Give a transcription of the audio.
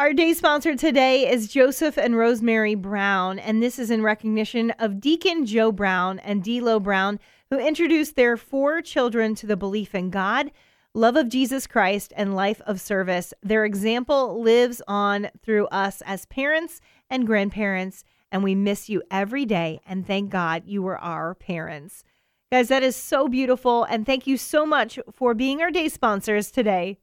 Our day sponsor today is Joseph and Rosemary Brown, and this is in recognition of Deacon Joe Brown and D'Lo Brown, who introduced their four children to the belief in God, love of Jesus Christ, and life of service. Their example lives on through us as parents and grandparents, and we miss you every day. And thank God you were our parents. Guys, that is so beautiful, and thank you so much for being our day sponsors today.